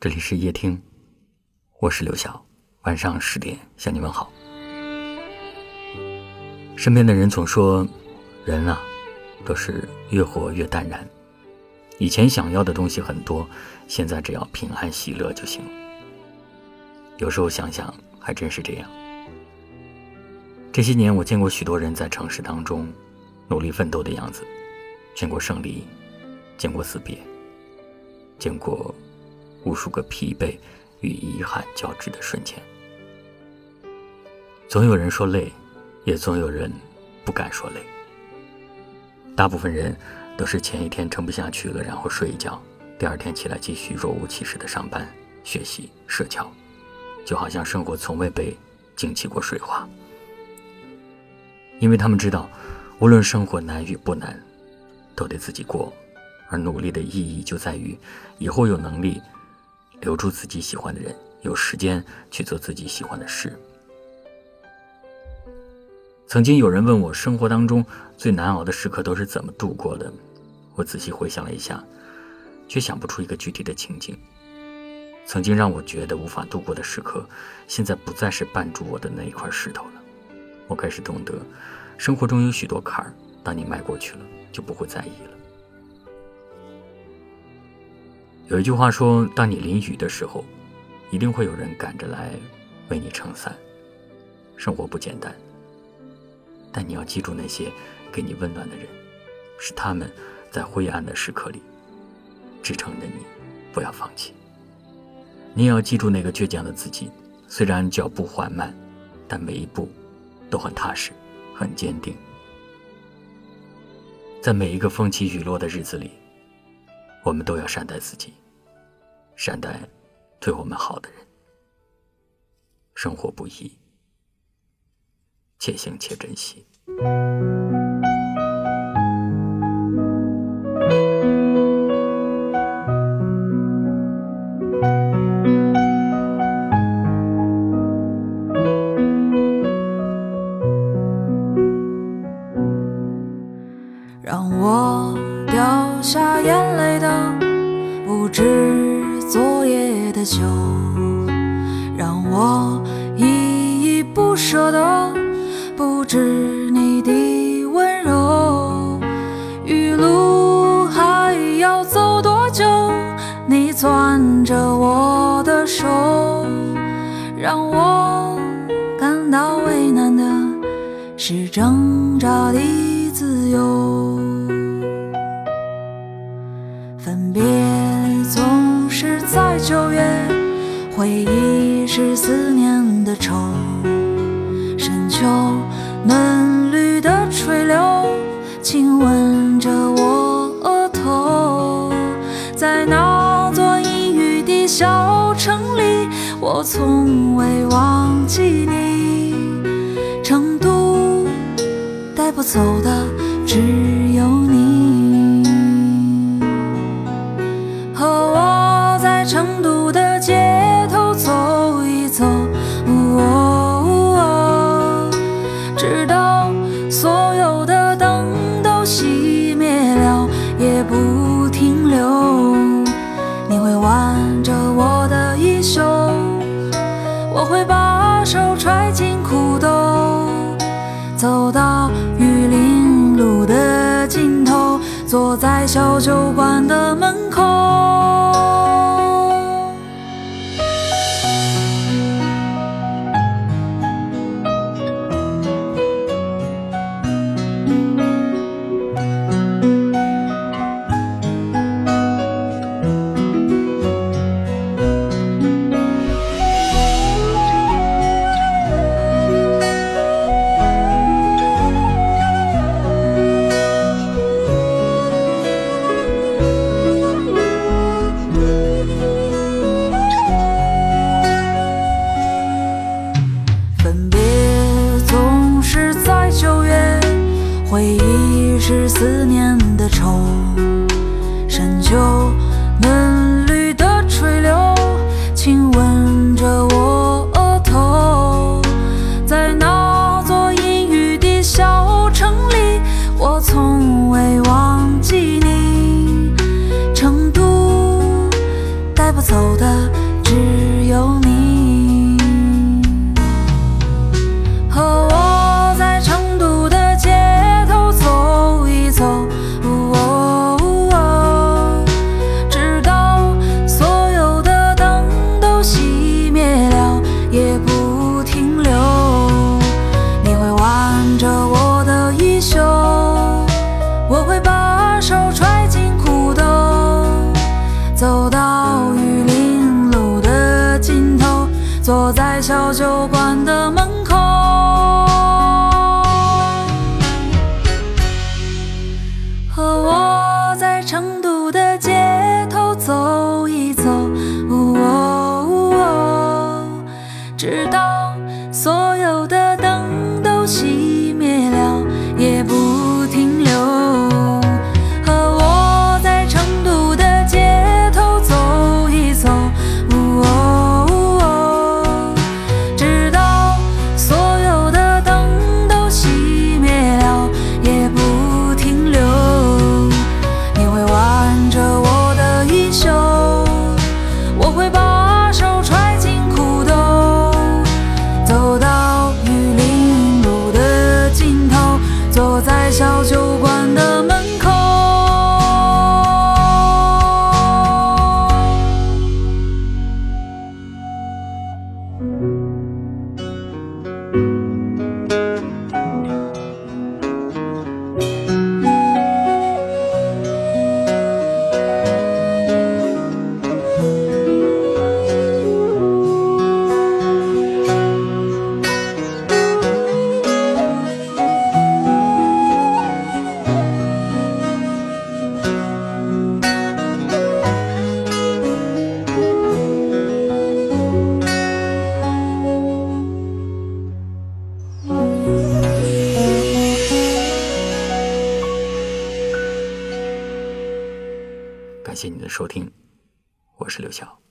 这里是夜听，我是刘晓。晚上十点向你问好。身边的人总说，人啊，都是越活越淡然。以前想要的东西很多，现在只要平安喜乐就行。有时候想想，还真是这样。这些年，我见过许多人在城市当中努力奋斗的样子，见过胜利，见过死别，见过。无数个疲惫与遗憾交织的瞬间，总有人说累，也总有人不敢说累。大部分人都是前一天撑不下去了，然后睡一觉，第二天起来继续若无其事的上班、学习、社交，就好像生活从未被经起过水花。因为他们知道，无论生活难与不难，都得自己过，而努力的意义就在于以后有能力。留住自己喜欢的人，有时间去做自己喜欢的事。曾经有人问我，生活当中最难熬的时刻都是怎么度过的？我仔细回想了一下，却想不出一个具体的情景。曾经让我觉得无法度过的时刻，现在不再是绊住我的那一块石头了。我开始懂得，生活中有许多坎儿，当你迈过去了，就不会在意了。有一句话说：“当你淋雨的时候，一定会有人赶着来为你撑伞。”生活不简单，但你要记住那些给你温暖的人，是他们在灰暗的时刻里支撑着你，不要放弃。你也要记住那个倔强的自己，虽然脚步缓慢，但每一步都很踏实，很坚定。在每一个风起雨落的日子里，我们都要善待自己。善待对我们好的人。生活不易，且行且珍惜。就，让我依依不舍的，不止你的温柔。余路还要走多久？你攥着我的手，让我感到为难的是挣扎的自由。九月，回忆是思念的愁。深秋嫩绿的垂柳，亲吻着我额头。在那座阴雨的小城里，我从未忘记你。成都带不走的只有你。坐在小酒馆的思念的愁深秋嫩绿的垂柳亲吻着我额头。在那座阴雨的小城里我从未忘记你。成都带不走的到玉林路的尽头坐在小酒馆的门口。谢谢你的收听我是刘晓。